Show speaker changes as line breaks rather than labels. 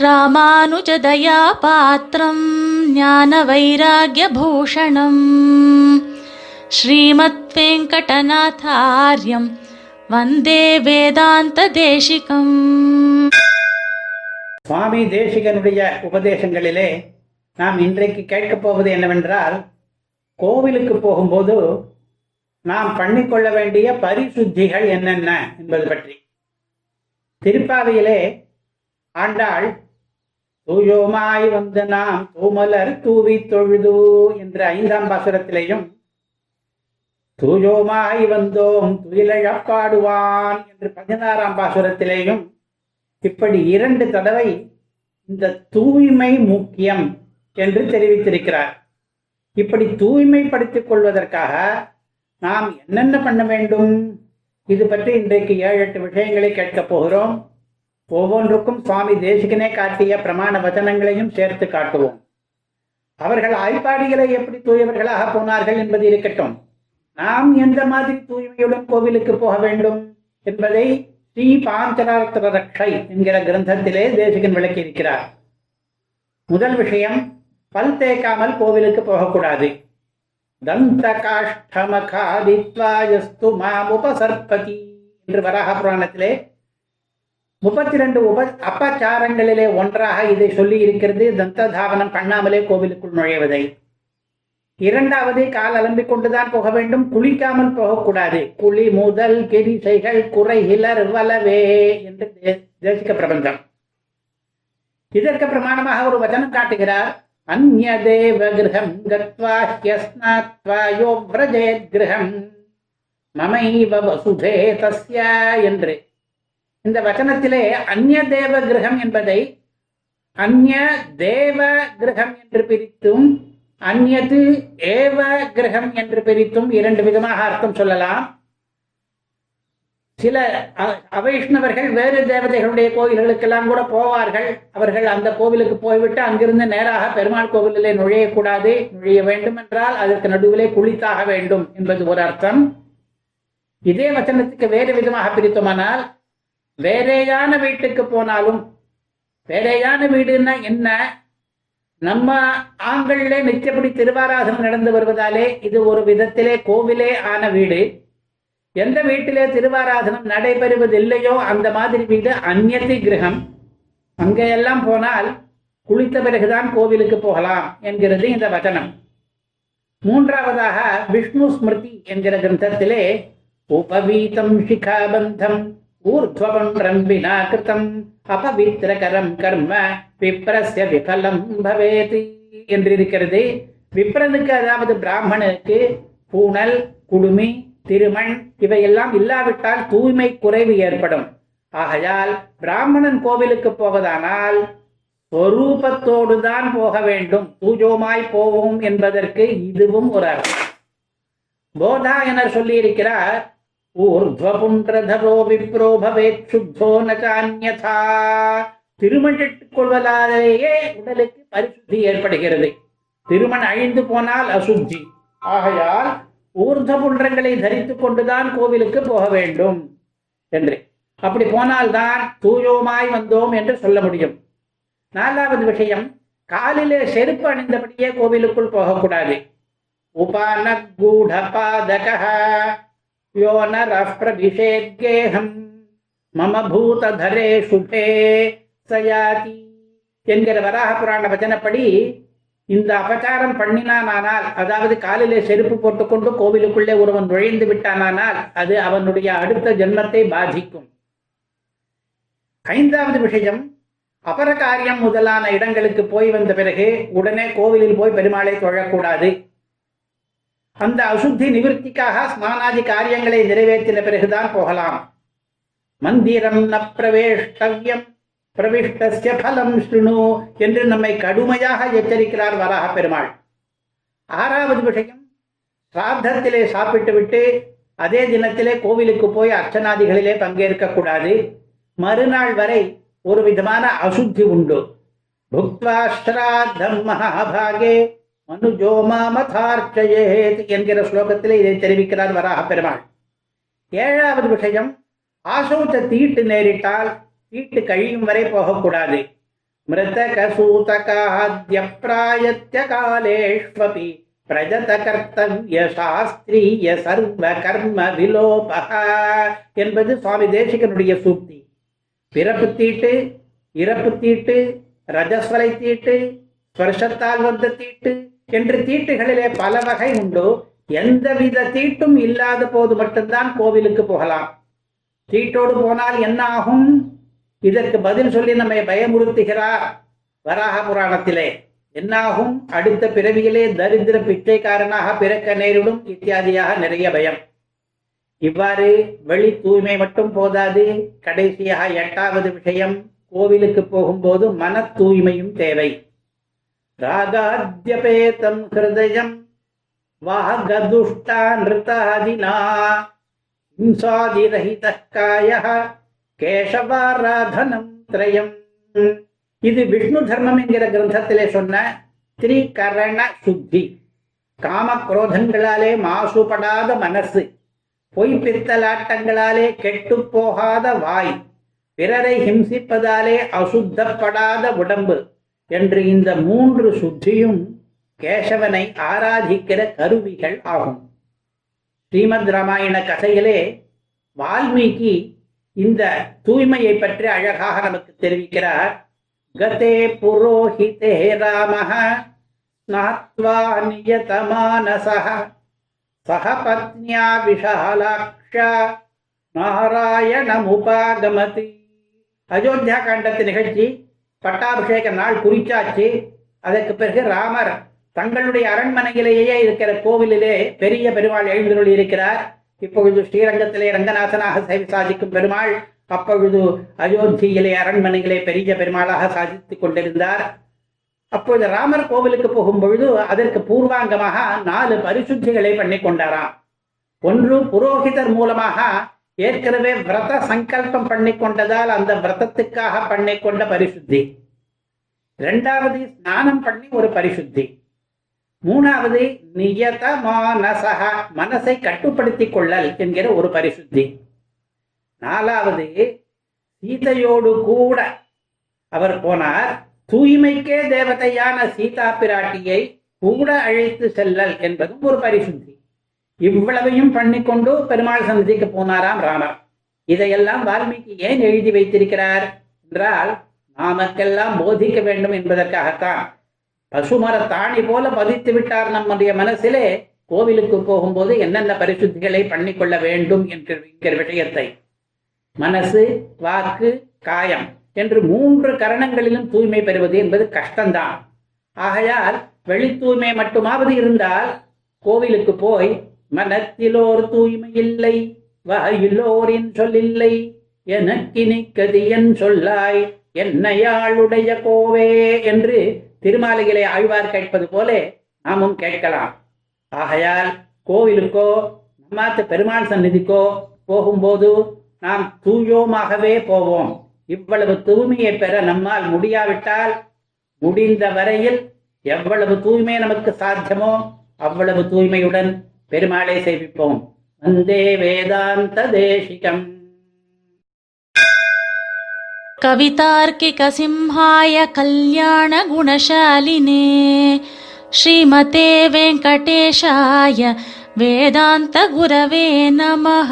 ராமானுஜதயா பாத்திரம் ஞான வைராகியபூஷணம் ஸ்ரீமத் வெங்கடநாதாரியம் வந்தே வேதாந்த தேசிகம்
சுவாமி தேசிகனுடைய உபதேசங்களிலே நாம் இன்றைக்கு கேட்கப் போவது என்னவென்றால் கோவிலுக்கு போகும்போது நாம் பண்ணிக்கொள்ள வேண்டிய பரிசுத்திகள் என்னென்ன என்பது பற்றி. திருப்பாவையிலே ஆண்டாள் தூயோமாய் வந்து நாம் தூமலர் தூவி தொழுது என்ற ஐந்தாம் பாசுரத்திலையும் தூயோமாய் வந்தோம் துயிலழப்பாடுவான் என்று பதினாறாம் பாசுரத்திலேயும் இப்படி இரண்டு தடவை இந்த தூய்மை முக்கியம் என்று தெரிவித்திருக்கிறார். இப்படி தூய்மைப்படுத்திக் கொள்வதற்காக நாம் என்னென்ன பண்ண வேண்டும்? இது பற்றி இன்றைக்கு ஏழு எட்டு விஷயங்களை கேட்கப் போகிறோம். ஒவ்வொன்றுக்கும் சுவாமி தேசிகனே காட்டிய பிரமாண வச்சனங்களையும் சேர்த்து காட்டுவோம். அவர்கள் ஆய்ப்பாடிகளை எப்படி தூயவர்களாக போனார்கள் என்பது இருக்கட்டும். நாம் எந்த மாதிரி தூய்மையுடன் கோவிலுக்கு போக வேண்டும் என்பதை ஸ்ரீ பாஞ்சராத்திர ரக்ஷை என்கிற கிரந்தத்திலே தேசிகன் விளக்கி இருக்கிறார் முதல் விஷயம் பல் தேய்க்காமல் கோவிலுக்கு போகக்கூடாது. தந்த காஷ்டமகாதித்வாயஸ்து மாமுபசர்பதி என்று வராக புராணத்திலே முப்பத்தி ரெண்டு உப அபச்சாரங்களிலே ஒன்றாக இதை சொல்லி இருக்கிறது. தந்த தாவனம் பண்ணாமலே கோவிலுக்குள் நுழைவதை. இரண்டாவது கால் அலம்பிக் கொண்டுதான் போக வேண்டும். குளிக்காமல் போகக்கூடாது. குழி முதல் கெரிசைகள் குறைகிலர் வலவே என்று தேசிக பிரபந்தம் இதற்கு பிரமாணமாக ஒரு வச்சனம் காட்டுகிறார். அந்நிய தேவ கிரகம் கத்வா ஹ்யஸ்னாத்வா யோ கிரகம். மமைவ வசுதே தஸ்யா என்று. இந்த வசனத்திலே அந்நிய தேவ கிரகம் என்பதை அந்நிய தேவ கிரகம் என்று பிரித்தும் அந்நது ஏவ கிரகம் என்று பிரித்தும் இரண்டு விதமாக அர்த்தம் சொல்லலாம். சில அவைஷ்ணவர்கள் வேறு தேவதைகளுடைய கோயில்களுக்கெல்லாம் கூட போவார்கள். அவர்கள் அந்த கோவிலுக்கு போய்விட்டு அங்கிருந்து நேராக பெருமாள் கோவிலிலே நுழையக்கூடாது. நுழைய வேண்டும் என்றால் அதற்கு நடுவிலே குளித்தாக வேண்டும் என்பது ஒரு அர்த்தம். இதே வச்சனத்துக்கு வேறு விதமாக பிரித்தோமானால் வேறையான வீட்டுக்கு போனாலும் வேறையான வீடுன்னா என்ன? நம்ம ஆண்கள்ல நிச்சயப்படி திருவாராதனம் நடந்து வருவதாலே இது ஒரு விதத்திலே கோவிலே ஆன வீடு. எந்த வீட்டிலே திருவாராதனம் நடைபெறுவதில்லையோ அந்த மாதிரி வீடு அந்நியத்தி கிரகம். அங்கெல்லாம் போனால் குளித்த பிறகுதான் கோவிலுக்கு போகலாம் என்கிறது இந்த வச்சனம் மூன்றாவதாக விஷ்ணு ஸ்மிருதி என்கிற கிரந்தத்திலே உபவீதம் சிகாபந்தம் ஊர்த்வபன்றம் வினா கிருதம் அபவித்திரகரம் கர்ம விப்ரஸ்ய விபலம் பவேதி என்றிருக்கிறது. விப்ரனுக்கு அதாவது பிராமணனுக்கு பூணல் குடுமி திருமண் இவையெல்லாம் இல்லாவிட்டால் தூய்மை குறைவு ஏற்படும். ஆகையால் பிராமணன் கோவிலுக்கு போவதானால் ஸ்வரூபத்தோடு தான் போக வேண்டும். தூஜோமாய் போவோம் என்பதற்கு இதுவும் ஒரு அர்த்தம். போதாயனர் சொல்லியிருக்கிறார் ஊர்துவபுன்றதரோ விப்ரோ பவேத் சுத்தோ நச்சான்யதா திருமணிட்டுக் கொள்வதாலேயே உடலுக்கு பரிசுத்தி ஏற்படுகிறது. திருமண் அழிந்து போனால் அசுத்தி. ஆகையால் ஊர்த புன்றங்களை தரித்துக் கொண்டுதான் கோவிலுக்கு போக வேண்டும் என்று. அப்படி போனால்தான் தூயோமாய் வந்தோம் என்று சொல்ல முடியும். நாலாவது விஷயம் காலிலே செருப்பு அணிந்தபடியே கோவிலுக்குள் போகக்கூடாது. உபானகூடபாதக யோ நரः பிரவிஷேத்கேஹம் மம பூதரே சுபே சயாதி என்கிற வராக புராண வச்சனப்படி இந்த அபச்சாரம் பண்ணினானால் அதாவது காலிலே செருப்பு போட்டுக்கொண்டு கோவிலுக்குள்ளே ஒருவன் நுழைந்து விட்டானானால் அது அவனுடைய அடுத்த ஜென்மத்தை பாதிக்கும். ஐந்தாவது விஷயம் அபர காரியம் முதலான இடங்களுக்கு போய் வந்த பிறகு உடனே கோவிலில் போய் பெருமாளை தொழக்கூடாது. அந்த அசுத்தி நிவர்த்திக்காக ஸ்நானாதி காரியங்களை நிறைவேற்றின பிறகுதான் போகலாம். மந்திரம் ந பிரவேஷ்டவ்யம் பிரவிஷ்டசிய பலம் ஸ்ருணு என்று நம்மை கடுமையாக எச்சரிக்கிறார் வராக பெருமாள். ஆறாவது விஷயம் சிராத்தத்திலே சாப்பிட்டு விட்டு அதே தினத்திலே கோவிலுக்கு போய் அர்ச்சனாதிகளிலே பங்கேற்க கூடாது. மறுநாள் வரை ஒரு விதமான அசுத்தி உண்டு. புக்வாஸ்ராத்தம் மகாபாகே மனுஜோமாமதார்ச்சயேத் என்கிற ஸ்லோகத்திலே இதை தெரிவிக்கிறார் வராக பெருமாள் ஏழாவது விஷயம் ஆசௌத்த தீட்டு நேரிட்டால் தீட்டு கழியும் வரை போகக்கூடாது. மிருதகசூதகாத்ய பிராயத்திய காலேஷ்வபி பிரஜத கர்த்தவிய சாஸ்திரிய சர்வ கர்ம விலோபக என்பது சுவாமி தேசிகனுடைய சூக்தி. பிறப்பு தீட்டு இறப்பு தீட்டு ரஜஸ்வலை தீட்டு ஸ்பர்ஷத்தால் வந்த தீட்டு என்று தீட்டுகளிலே பல வகை உண்டு. எந்தவித தீட்டும் இல்லாத போது மட்டும்தான் கோவிலுக்கு போகலாம். தீட்டோடு போனால் என்ன ஆகும்? இதற்கு பதில் சொல்லி நம்மை பயமுறுத்துகிறார் வராக புராணத்திலே. என்னாகும் அடுத்த பிறவியிலே தரித்திர பிச்சைக்காரனாக பிறக்க நேரிடும் இத்தியாதியாக நிறைய பயம். இவ்வாறு வெளி தூய்மை மட்டும் போதாது. கடைசியாக எட்டாவது விஷயம் கோவிலுக்கு போகும்போது மன தூய்மையும் தேவை. ராகாத்யபேதம் ஹிருதயம் வாகதுஷ்டா நிருதாதினா ஹிம்சாதிரஹித காய கேசவாராதனம் திரயம். இது விஷ்ணு தர்மம் என்கிற கிரந்தத்திலே சொன்ன திரிகரண சுத்தி. காம குரோதங்களாலே மாசுபடாத மனசு. பொய்ப்பித்தலாட்டங்களாலே கெட்டு போகாத வாய். பிறரை ஹிம்சிப்பதாலே அசுத்தப்படாத உடம்பு. என்று இந்த மூன்று சுத்தியும் கேசவனை ஆராதிக்கிற கருவிகள் ஆகும். ஸ்ரீமத் ராமாயண கதையிலே வால்மீகி இந்த தூய்மையை பற்றி அழகாக நமக்கு தெரிவிக்கிறார். கதே புரோஹிதே ராம ஸ்நாத்வா நியதமானசः சக விஷாலாக்ஷா நாராயணமுபாகமதி. அயோத்தியா காண்டத்து நிகழ்ச்சி பட்டாபிஷேக நாள் குறிச்சாச்சு. அதற்கு பிறகு ராமர் தங்களுடைய அரண்மனையிலேயே இருக்கிற கோவிலிலே பெரிய பெருமாள் எழுந்தருளி இருக்கிறார். இப்பொழுது ஸ்ரீரங்கத்திலே ரங்கநாதனாக சேவை சாதிக்கும் பெருமாள் அப்பொழுது அயோத்தியிலே அரண்மனையிலே பெரிய பெருமாளாக சாதித்துக் கொண்டிருந்தார். அப்பொழுது ராமர் கோவிலுக்கு போகும் பொழுது அதற்கு பூர்வாங்கமாக நாலு பரிசுத்திகளை பண்ணி கொண்டாராம். ஒன்று புரோகிதர் மூலமாக ஏற்கனவே விரத சங்கல்பம் பண்ணி கொண்டதால் அந்த விரதத்துக்காக பண்ணி கொண்ட பரிசுத்தி. இரண்டாவது ஸ்நானம் பண்ணி ஒரு பரிசுத்தி. மூணாவது நியத மானசக மனசை கட்டுப்படுத்திக் கொள்ளல் என்கிற ஒரு பரிசுத்தி. நாலாவது சீதையோடு கூட அவர் போனார். தூய்மைக்கே தேவதையான சீதா பிராட்டியை கூட அழைத்து செல்லல் என்பதும் ஒரு பரிசுத்தி. இவ்வளவையும் பண்ணிக்கொண்டு பெருமாள் சன்னதிக்கு போனாராம் ராமர். இதையெல்லாம் வால்மீகி ஏன் எழுதி வைத்திருக்கிறார் என்றால் நாமக்கெல்லாம் போதிக்க வேண்டும் என்பதற்காகத்தான். பசுமர தாணி போல பதித்து விட்டார் நம்முடைய மனசிலே. கோவிலுக்கு போகும்போது என்னென்ன பரிசுத்திகளை பண்ணிக்கொள்ள வேண்டும் என்கிற விஷயத்தை. மனசு வாக்கு காயம் என்று மூன்று கரணங்களிலும் தூய்மை பெறுவது என்பது கஷ்டம்தான். ஆகையால் வெளி தூய்மை மட்டுமாவது இருந்தால் கோவிலுக்கு போய் மனத்திலோர் தூய்மை இல்லை வாயிலோரின் சொல்லில்லை எனக்கினி கதியன் சொல்லாய் என்னையாளுடைய கோவே என்று திருமாலைகளை ஆழ்வார் கேட்பது போல நாமும் கேட்கலாம். ஆகையால் கோவிலுக்கோ நம்மாத்து பெருமாள் சந்நிதிக்கோ போகும்போது நாம் தூயோமாகவே போவோம். இவ்வளவு தூய்மையை பெற நம்மால் முடியாவிட்டால் முடிந்த வரையில் எவ்வளவு தூய்மை நமக்கு சாத்தியமோ அவ்வளவு தூய்மையுடன் பெருமாளை சேவிப்போம் வந்தே வேதாந்த தேசிகம்
कवितार्किकसिंहाय कल्याणगुणशालिने श्रीमते वेङ्कटेशाय वेदान्तगुरवे नमः